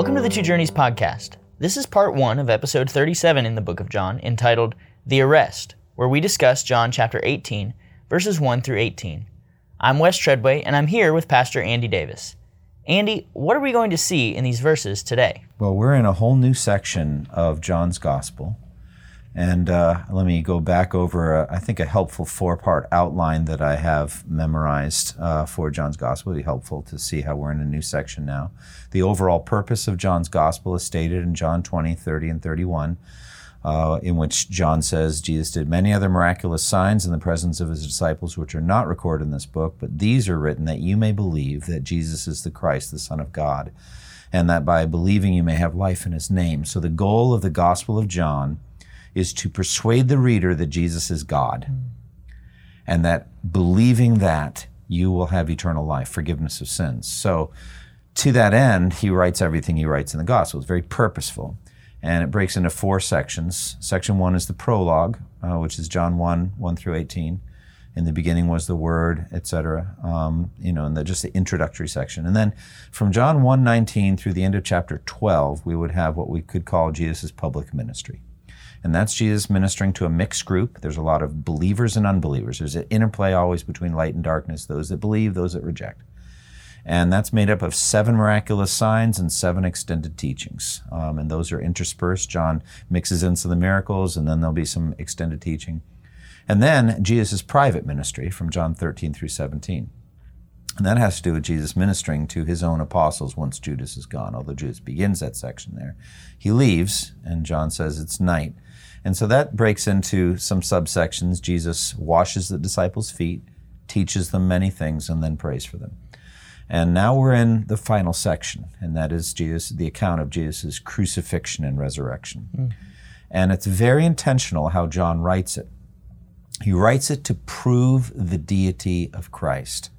Welcome to the Two Journeys podcast. This is part one of episode 37 in the book of John, entitled The Arrest, where we discuss John chapter 18, verses 1 through 18. I'm Wes Treadway, and I'm here with Pastor Andy Davis. Andy, what are we going to see in these verses today? Well, we're in a whole new section of John's Gospel. And uh, let me go back over, a, I think, a helpful four part outline that I have memorized uh, for John's Gospel. It'd be helpful to see how we're in a new section now. The overall purpose of John's Gospel is stated in John 20, 30, and 31. Uh, in which John says Jesus did many other miraculous signs in the presence of his disciples, which are not recorded in this book, but these are written that you may believe that Jesus is the Christ, the Son of God, and that by believing you may have life in his name. So the goal of the Gospel of John is to persuade the reader that Jesus is God, and that believing that you will have eternal life, forgiveness of sins. So to that end, he writes everything he writes in the Gospel. It's very purposeful and it breaks into four sections. Section one is the prologue, uh, which is John 1, 1 through 18. In the beginning was the Word, etc. Um, you know, and the, just the introductory section. And then from John 1, 19 through the end of chapter 12, we would have what we could call Jesus' public ministry. And that's Jesus ministering to a mixed group. There's a lot of believers and unbelievers. There's an interplay always between light and darkness, those that believe, those that reject and that's made up of seven miraculous signs and seven extended teachings. Um, and those are interspersed. John mixes in some of the miracles, and then there'll be some extended teaching. And then Jesus' private ministry from John 13 through 17. And that has to do with Jesus ministering to his own apostles once Judas is gone, although Judas begins that section there. He leaves, and John says it's night. And so that breaks into some subsections. Jesus washes the disciples' feet, teaches them many things, and then prays for them. And now we're in the final section, and that is Jesus, the account of Jesus' crucifixion and resurrection. Mm. And it's very intentional how John writes it. He writes it to prove the deity of Christ.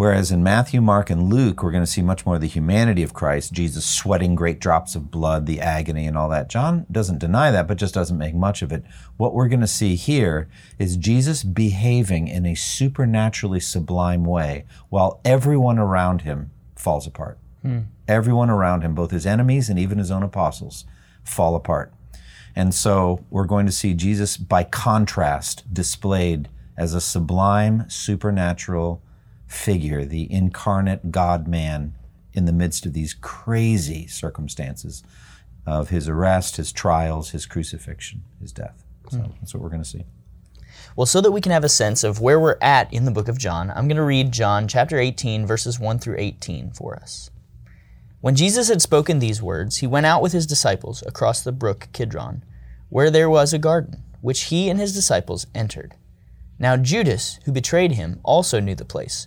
Whereas in Matthew, Mark, and Luke, we're going to see much more of the humanity of Christ, Jesus sweating great drops of blood, the agony, and all that. John doesn't deny that, but just doesn't make much of it. What we're going to see here is Jesus behaving in a supernaturally sublime way while everyone around him falls apart. Hmm. Everyone around him, both his enemies and even his own apostles, fall apart. And so we're going to see Jesus, by contrast, displayed as a sublime, supernatural, figure, the incarnate God man in the midst of these crazy circumstances of his arrest, his trials, his crucifixion, his death. So mm. that's what we're going to see. Well, so that we can have a sense of where we're at in the book of John, I'm going to read John chapter 18, verses 1 through 18 for us. When Jesus had spoken these words, he went out with his disciples across the brook Kidron, where there was a garden, which he and his disciples entered. Now Judas, who betrayed him, also knew the place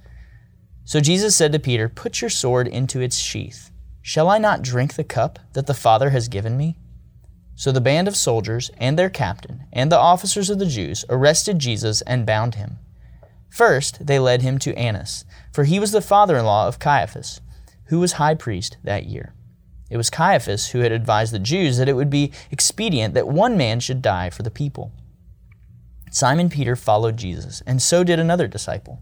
So Jesus said to Peter, Put your sword into its sheath. Shall I not drink the cup that the Father has given me? So the band of soldiers and their captain and the officers of the Jews arrested Jesus and bound him. First, they led him to Annas, for he was the father in law of Caiaphas, who was high priest that year. It was Caiaphas who had advised the Jews that it would be expedient that one man should die for the people. Simon Peter followed Jesus, and so did another disciple.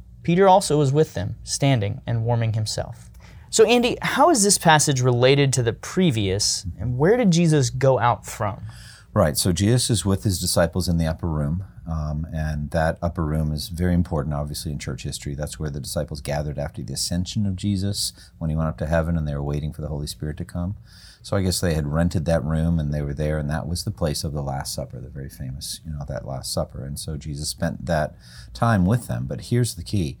Peter also was with them, standing and warming himself. So, Andy, how is this passage related to the previous, and where did Jesus go out from? Right. So Jesus is with his disciples in the upper room, um, and that upper room is very important, obviously, in church history. That's where the disciples gathered after the ascension of Jesus when he went up to heaven, and they were waiting for the Holy Spirit to come. So I guess they had rented that room, and they were there, and that was the place of the Last Supper, the very famous, you know, that Last Supper. And so Jesus spent that time with them. But here's the key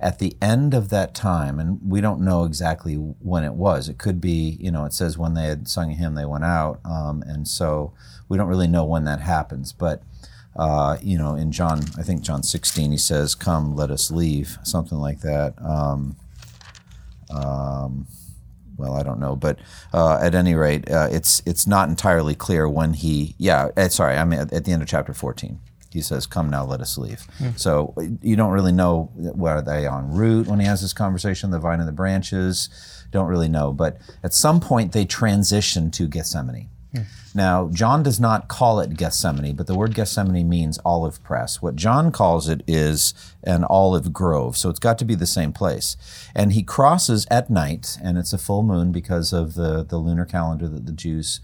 at the end of that time, and we don't know exactly when it was. It could be, you know, it says when they had sung a hymn, they went out, um, and so we don't really know when that happens. But uh, you know, in John, I think John 16, he says, "Come, let us leave," something like that. Um, um, well, I don't know, but uh, at any rate, uh, it's it's not entirely clear when he. Yeah, eh, sorry, I mean at, at the end of chapter 14 he says, "Come now, let us leave." Mm. So you don't really know where they en route when he has this conversation, the vine and the branches. Don't really know, but at some point they transition to Gethsemane. Mm. Now, John does not call it Gethsemane, but the word Gethsemane means olive press. What John calls it is an olive grove, so it's got to be the same place. And he crosses at night, and it's a full moon because of the, the lunar calendar that the Jews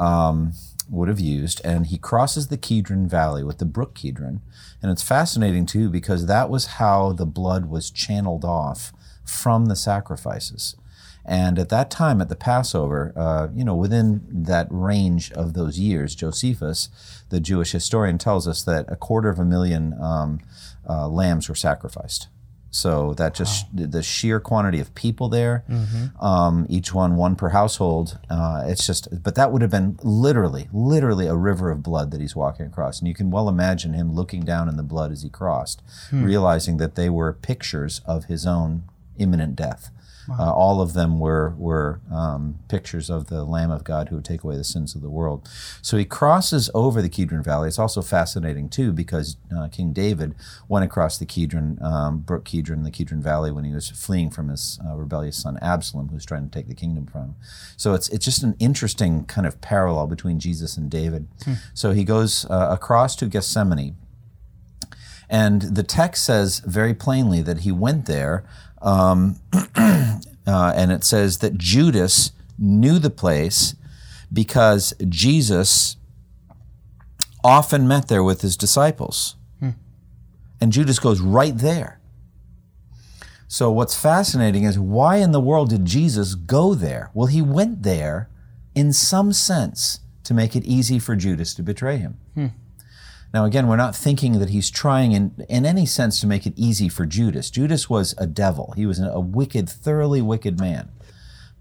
um, would have used, and he crosses the Kedron Valley with the brook Kedron. And it's fascinating too because that was how the blood was channeled off from the sacrifices. And at that time, at the Passover, uh, you know, within that range of those years, Josephus, the Jewish historian, tells us that a quarter of a million um, uh, lambs were sacrificed. So that just wow. the sheer quantity of people there, mm-hmm. um, each one one per household. Uh, it's just, but that would have been literally, literally a river of blood that he's walking across, and you can well imagine him looking down in the blood as he crossed, hmm. realizing that they were pictures of his own imminent death. Wow. Uh, all of them were were um, pictures of the Lamb of God who would take away the sins of the world. So he crosses over the Kedron Valley. It's also fascinating too because uh, King David went across the Kedron um, Brook Kedron, the Kedron Valley, when he was fleeing from his uh, rebellious son Absalom, who's trying to take the kingdom from him. So it's it's just an interesting kind of parallel between Jesus and David. Hmm. So he goes uh, across to Gethsemane. And the text says very plainly that he went there um, uh, and it says that Judas knew the place because Jesus often met there with his disciples. Hmm. And Judas goes right there. So, what's fascinating is why in the world did Jesus go there? Well, he went there in some sense to make it easy for Judas to betray him. Hmm. Now, again, we're not thinking that he's trying in, in any sense to make it easy for Judas. Judas was a devil, he was a wicked, thoroughly wicked man.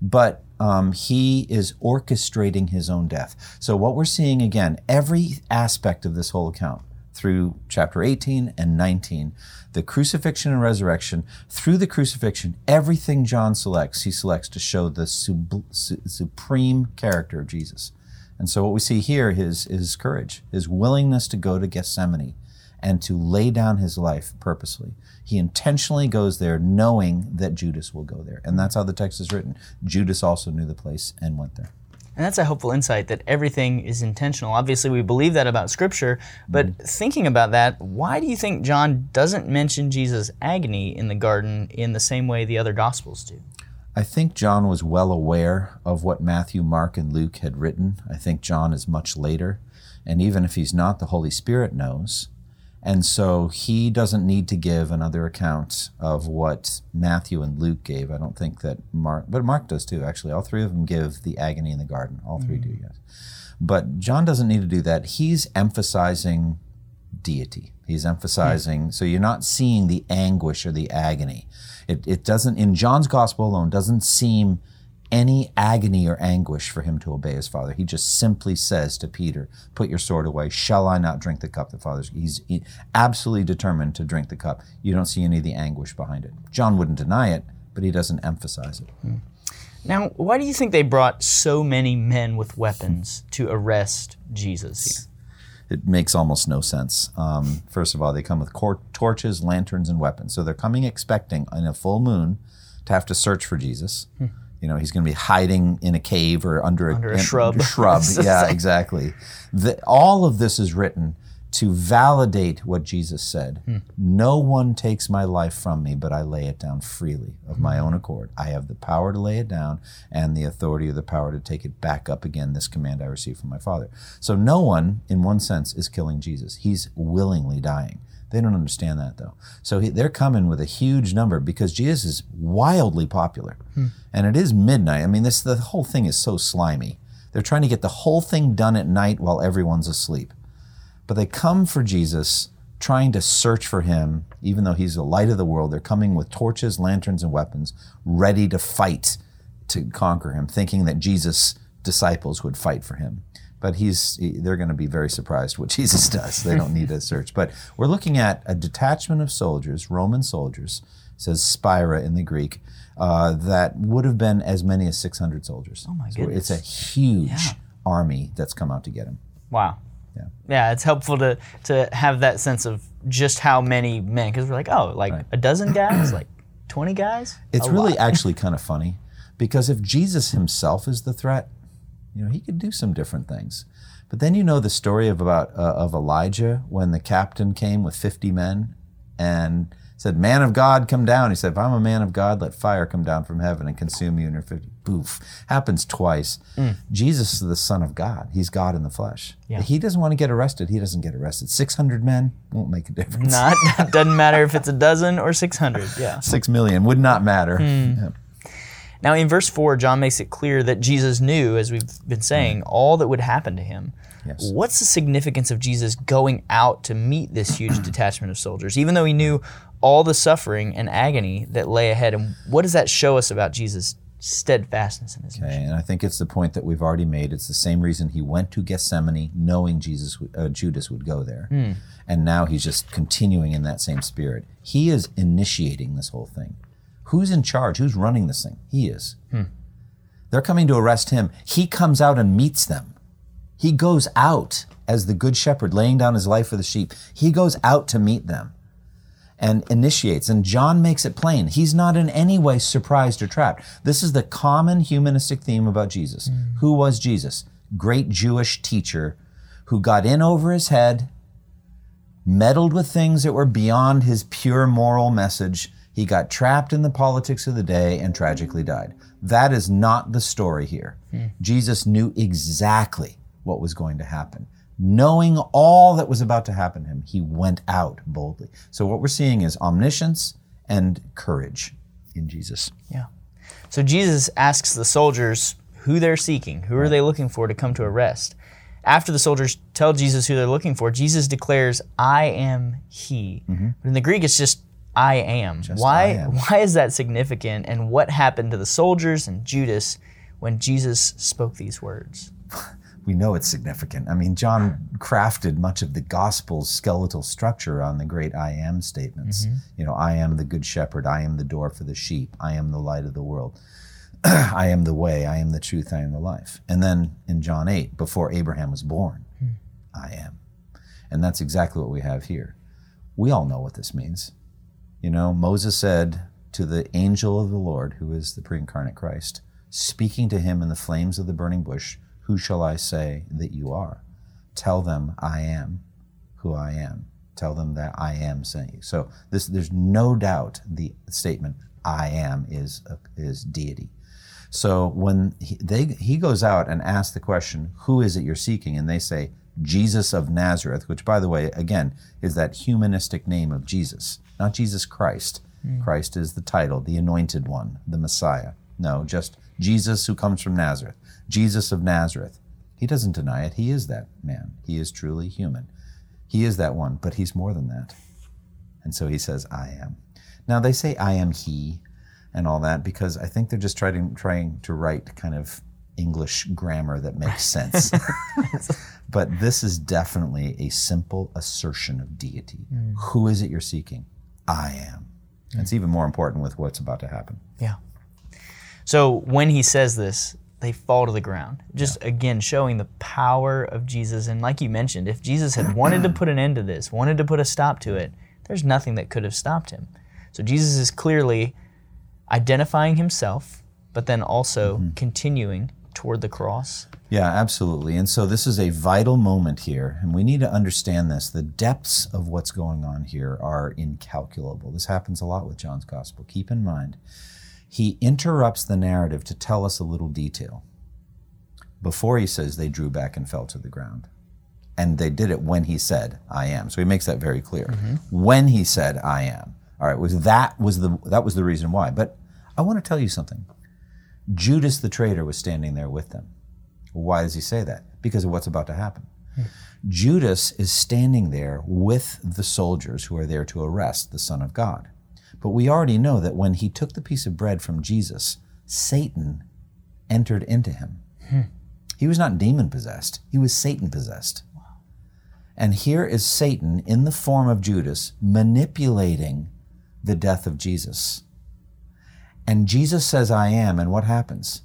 But um, he is orchestrating his own death. So, what we're seeing again, every aspect of this whole account through chapter 18 and 19, the crucifixion and resurrection, through the crucifixion, everything John selects, he selects to show the sub- su- supreme character of Jesus. And so what we see here is his courage, his willingness to go to Gethsemane and to lay down his life purposely. He intentionally goes there knowing that Judas will go there. And that's how the text is written. Judas also knew the place and went there. And that's a helpful insight that everything is intentional. Obviously, we believe that about Scripture, but mm-hmm. thinking about that, why do you think John doesn't mention Jesus' agony in the garden in the same way the other Gospels do? I think John was well aware of what Matthew, Mark, and Luke had written. I think John is much later. And even if he's not, the Holy Spirit knows. And so he doesn't need to give another account of what Matthew and Luke gave. I don't think that Mark, but Mark does too, actually. All three of them give the agony in the garden. All 3 mm-hmm. do, yes. But John doesn't need to do that. He's emphasizing deity. He's emphasizing, mm-hmm. so you're not seeing the anguish or the agony. It, it doesn't, in John's gospel alone, doesn't seem any agony or anguish for him to obey his father. He just simply says to Peter, Put your sword away. Shall I not drink the cup the Father's? He's absolutely determined to drink the cup. You don't see any of the anguish behind it. John wouldn't deny it, but he doesn't emphasize it. Hmm. Now, why do you think they brought so many men with weapons to arrest Jesus here? It makes almost no sense. Um, first of all, they come with cor- torches, lanterns, and weapons. So they're coming expecting in a full moon to have to search for Jesus. Hmm. You know, he's going to be hiding in a cave or under a, Under a in- shrub. Shrub, yeah, exactly. The, all of this is written to validate what Jesus said. Hmm. No one takes my life from me, but I lay it down freely of my Hmm. own accord. I have the power to lay it down and the authority or the power to take it back up again. This command I received from my Father. So no one, in one sense, is killing Jesus. He's willingly dying. They don't understand that though. So he, they're coming with a huge number because Jesus is wildly popular, and it is midnight. I mean, this the whole thing is so slimy. They're trying to get the whole thing done at night while everyone's asleep. But they come for Jesus, trying to search for him, even though he's the light of the world. They're coming with torches, lanterns, and weapons, ready to fight to conquer him, thinking that Jesus' disciples would fight for him. But he's they're going to be very surprised what Jesus does. They don't need to search. But we're looking at a detachment of soldiers, Roman soldiers, says speira in the Greek, uh, that would have been as many as 600 soldiers. Oh my goodness! It's a huge Yeah. army that's come out to get him. Wow. Yeah. Yeah, it's helpful to to have that sense of just how many men, because we're like, oh, like a dozen guys, like twenty guys. It's A really lot. actually kind of funny because if Jesus himself is the threat, you know, he could do some different things. But then you know the story of about uh, of Elijah when the captain came with 50 men and said, "Man of God, come down." He said, "If I'm a man of God, let fire come down from heaven and consume you and your 50." Poof. Happens twice. Mm. Jesus is the son of God. He's God in the flesh. Yeah. He doesn't want to get arrested. He doesn't get arrested. 600 men won't make a difference. Not doesn't matter if it's a dozen or six hundred. Yeah. 6 million would not matter. Hmm. Yeah. Now, in verse 4, John makes it clear that Jesus knew, as we've been saying, mm. all that would happen to him. Yes. What's the significance of Jesus going out to meet this huge detachment of soldiers, even though he knew all the suffering and agony that lay ahead? And what does that show us about Jesus' steadfastness in his mission? Okay, and I think it's the point that we've already made. It's the same reason he went to Gethsemane, knowing Jesus, uh, Judas would go there, and now he's just continuing in that same spirit. He is initiating this whole thing. Who's in charge? Who's running this thing? He is. They're coming to arrest him. He comes out and meets them. He goes out as the good shepherd, laying down his life for the sheep. He goes out to meet them and initiates. And John makes it plain. He's not in any way surprised or trapped. This is the common humanistic theme about Jesus. Mm. Who was Jesus? Great Jewish teacher who got in over his head, meddled with things that were beyond his pure moral message. He got trapped in the politics of the day and tragically died. That is not the story here. Hmm. Jesus knew exactly what was going to happen. Knowing all that was about to happen to him, he went out boldly. So, what we're seeing is omniscience and courage in Jesus. Yeah. So Jesus asks the soldiers who they're seeking, who are they looking for to come to arrest. After the soldiers tell Jesus who they're looking for, Jesus declares, "I am He." Mm-hmm. But in the Greek, it's just "I am." why? I am. Why is that significant? And what happened to the soldiers and Judas when Jesus spoke these words? we know it's significant. I mean, John crafted much of the gospel's skeletal structure on the great I am statements. Mm-hmm. You know, I am the good shepherd, I am the door for the sheep, I am the light of the world. I am the way, I am the truth, I am the life. And then in John 8, before Abraham was born, hmm. I am. And that's exactly what we have here. We all know what this means. You know, Moses said to the angel of the Lord, who is the pre incarnate Christ, speaking to him in the flames of the burning bush, Who shall I say that you are? Tell them I am who I am. Tell them that I am sent you. So this, there's no doubt the statement I am is, is deity. So when he, they, he goes out and asks the question, Who is it you're seeking? And they say, Jesus of Nazareth, which, by the way, again, is that humanistic name of Jesus, not Jesus Christ. Mm. Christ is the title, the anointed one, the Messiah. No, just Jesus who comes from Nazareth. Jesus of Nazareth. He doesn't deny it. He is that man. He is truly human. He is that one, but he's more than that. And so he says, I am. Now they say I am he and all that because I think they're just trying trying to write kind of English grammar that makes sense. but this is definitely a simple assertion of deity. Mm. Who is it you're seeking? I am. It's mm. even more important with what's about to happen. Yeah. So when he says this, they fall to the ground. Just again showing the power of Jesus. And like you mentioned, if Jesus had wanted to put an end to this, wanted to put a stop to it, there's nothing that could have stopped him. So Jesus is clearly identifying himself but then also mm-hmm. continuing toward the cross. Yeah, absolutely. And so this is a vital moment here, and we need to understand this. The depths of what's going on here are incalculable. This happens a lot with John's gospel. Keep in mind, he interrupts the narrative to tell us a little detail. Before he says they drew back and fell to the ground. And they did it when he said, I am. So he makes that very clear. Mm-hmm. When he said, I am. All right, was that was the that was the reason why. But I want to tell you something. Judas the traitor was standing there with them. Why does he say that? Because of what's about to happen. Hmm. Judas is standing there with the soldiers who are there to arrest the Son of God. But we already know that when he took the piece of bread from Jesus, Satan entered into him. Hmm. He was not demon possessed, he was Satan possessed. And here is Satan in the form of Judas manipulating the death of Jesus. And Jesus says, I am, and what happens?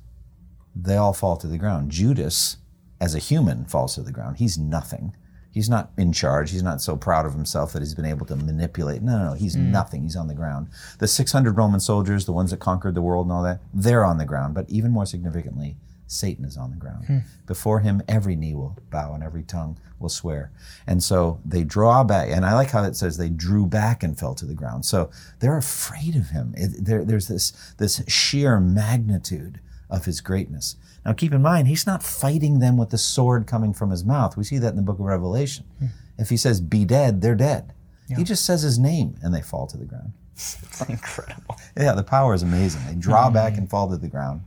They all fall to the ground. Judas, as a human, falls to the ground. He's nothing. He's not in charge. He's not so proud of himself that he's been able to manipulate. No, no, no. He's mm. nothing. He's on the ground. The 600 Roman soldiers, the ones that conquered the world and all that, they're on the ground. But even more significantly, Satan is on the ground. Hmm. Before him, every knee will bow and every tongue will swear. And so they draw back. And I like how it says they drew back and fell to the ground. So they're afraid of him. It, there, there's this, this sheer magnitude of his greatness. Now, keep in mind, he's not fighting them with the sword coming from his mouth. We see that in the book of Revelation. If he says, be dead, they're dead. He just says his name and they fall to the ground. Incredible. Yeah, the power is amazing. They draw back and fall to the ground.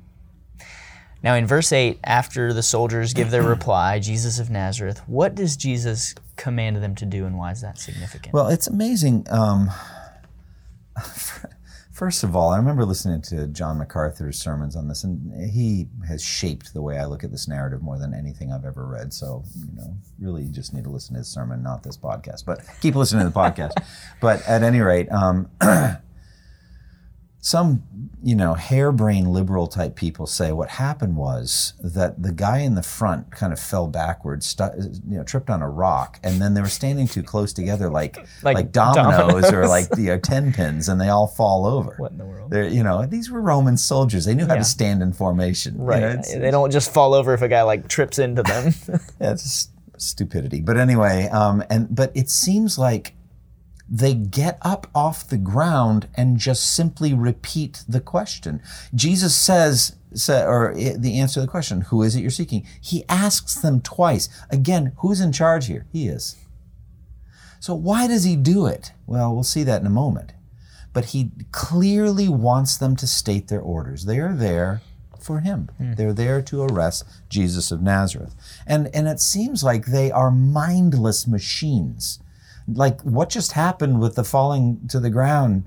Now, in verse 8, after the soldiers give their reply, Jesus of Nazareth, what does Jesus command them to do, and why is that significant? Well, it's amazing. Um, first of all, I remember listening to John MacArthur's sermons on this, and he has shaped the way I look at this narrative more than anything I've ever read. So, you know, really you just need to listen to his sermon, not this podcast, but keep listening to the podcast. But at any rate, um, some you know harebrained liberal type people say what happened was that the guy in the front kind of fell backwards stu- you know tripped on a rock and then they were standing too close together like like, Like dominoes, or dominoes. like you know, ten pins and they all fall over What in the world? They're, you know these were roman soldiers they knew how Yeah. to stand in formation you right. know, they don't just fall over if a guy like trips into them. yeah, it's stupidity. But anyway, um, and but it seems like they get up off the ground and just simply repeat the question. Jesus says, or the answer to the question, "Who is it you're seeking?" He asks them twice. Again, who's in charge here? He is. So why does he do it? Well, we'll see that in a moment. But he clearly wants them to state their orders. They are there for him. Hmm. They're there to arrest Jesus of Nazareth. And and it seems like they are mindless machines. Like what just happened with the falling to the ground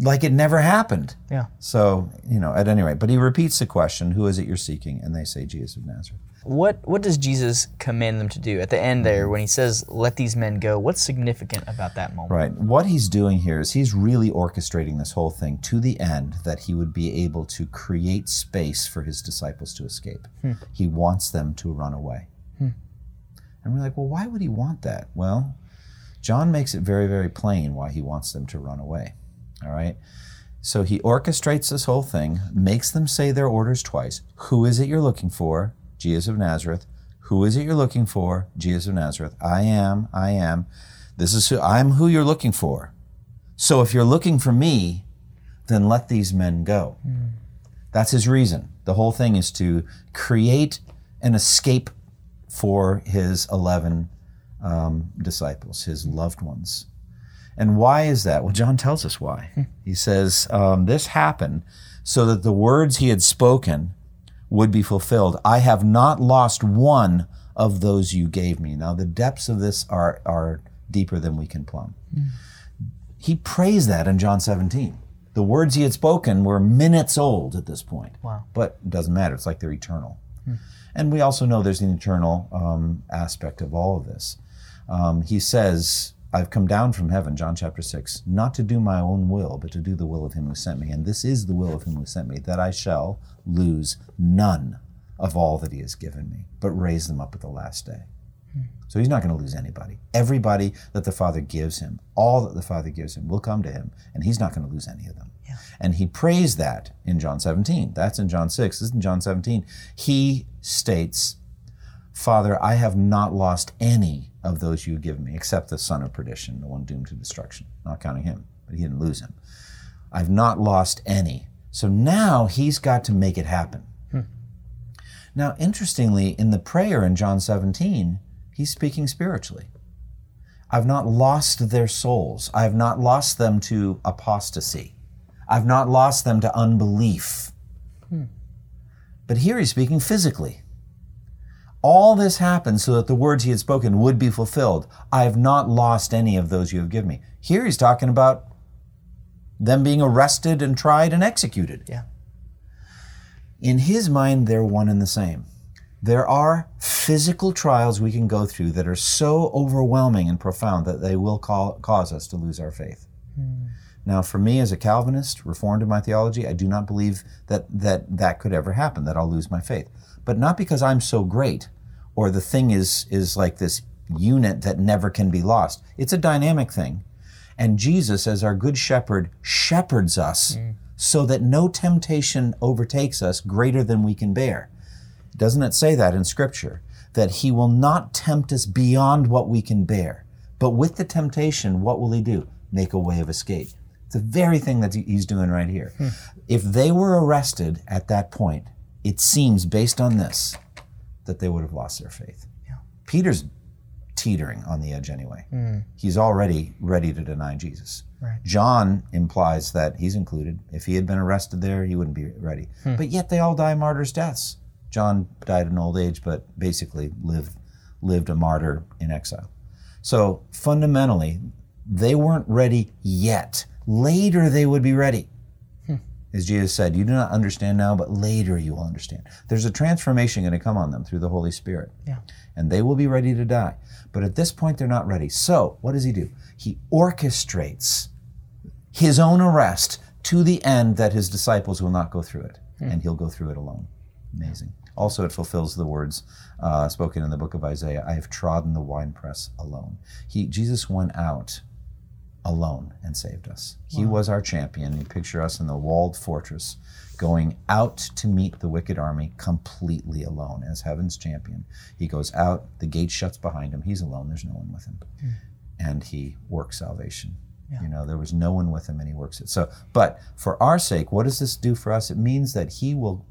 like it never happened. yeah. So, you know, at any rate, but he repeats the question, who is it you're seeking? And they say Jesus of Nazareth. What What does Jesus command them to do at the end there mm-hmm. when he says, "Let these men go"? What's significant about that moment? Right. What he's doing here is he's really orchestrating this whole thing to the end that he would be able to create space for his disciples to escape. Hmm. He wants them to run away. Hmm. And we're like, well, why would he want that? Well, John makes it very, very plain why he wants them to run away. All right. So he orchestrates this whole thing, makes them say their orders twice. Who is it you're looking for? Jesus of Nazareth. Who is it you're looking for? Jesus of Nazareth. I am, I am. This is who I'm who you're looking for. So if you're looking for me, then let these men go. Hmm. That's his reason. The whole thing is to create an escape for his 11 um, disciples, his loved ones. And why is that? Well, John tells us why. He says, um, This happened so that the words he had spoken would be fulfilled. I have not lost one of those you gave me. Now, the depths of this are, are deeper than we can plumb. He praised that in John 17. The words he had spoken were minutes old at this point. Wow. But it doesn't matter. It's like they're eternal. And we also know there's an eternal um, aspect of all of this. Um, he says, I've come down from heaven, John chapter 6, not to do my own will, but to do the will of him who sent me. And this is the will of him who sent me, that I shall lose none of all that he has given me, but raise them up at the last day. So he's not going to lose anybody. Everybody that the Father gives him, all that the Father gives him, will come to him, and he's not going to lose any of them. And he prays that in John 17. That's in John 6. This is in John 17. He states, Father, I have not lost any of those you given me, except the son of perdition, the one doomed to destruction, not counting him, but he didn't lose him. I've not lost any. So now he's got to make it happen. Hmm. Now, interestingly, in the prayer in John 17, he's speaking spiritually. I've not lost their souls. I have not lost them to apostasy. I've not lost them to unbelief. Hmm. But here he's speaking physically. All this happened so that the words he had spoken would be fulfilled. I have not lost any of those you have given me. Here he's talking about them being arrested and tried and executed. Yeah. In his mind, they're one and the same. There are physical trials we can go through that are so overwhelming and profound that they will call, cause us to lose our faith. Hmm. Now, for me as a Calvinist, reformed in my theology, I do not believe that, that that could ever happen, that I'll lose my faith. But not because I'm so great or the thing is, is like this unit that never can be lost. It's a dynamic thing. And Jesus, as our good shepherd, shepherds us mm. so that no temptation overtakes us greater than we can bear. Doesn't it say that in Scripture? That He will not tempt us beyond what we can bear. But with the temptation, what will He do? Make a way of escape. The very thing that He's doing right here. Hmm. If they were arrested at that point, it seems, based on this, that they would have lost their faith. Peter's teetering on the edge anyway. Hmm. He's already ready to deny Jesus. Right. John implies that he's included. If he had been arrested there, he wouldn't be ready. Hmm. But yet they all die martyrs' deaths. John died in old age, but basically lived lived a martyr in exile. So fundamentally, they weren't ready yet. Later they would be ready. As Jesus said, you do not understand now, but later you will understand. There's a transformation going to come on them through the Holy Spirit. Yeah. And they will be ready to die. But at this point, they're not ready. So, what does he do? He orchestrates his own arrest to the end that his disciples will not go through it, and he'll go through it alone. Amazing. Also, it fulfills the words uh, spoken in the book of Isaiah I have trodden the winepress alone. He, Jesus went out alone and saved us. He was our champion. You picture us in the walled fortress going out to meet the wicked army completely alone as heaven's champion. He goes out, the gate shuts behind him. He's alone, there's no one with him. Hmm. And he works salvation. You know, there was no one with him and he works it. So, but for our sake, what does this do for us? It means that he will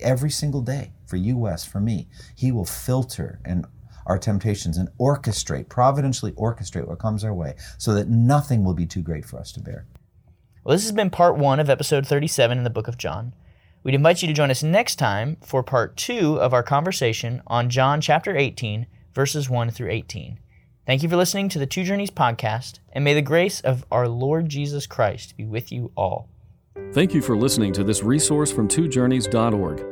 every single day for you, Wes, for me, he will filter and our temptations and orchestrate, providentially orchestrate what comes our way so that nothing will be too great for us to bear. Well, this has been part one of episode 37 in the book of John. We'd invite you to join us next time for part two of our conversation on John chapter 18, verses 1 through 18. Thank you for listening to the Two Journeys podcast, and may the grace of our Lord Jesus Christ be with you all. Thank you for listening to this resource from twojourneys.org.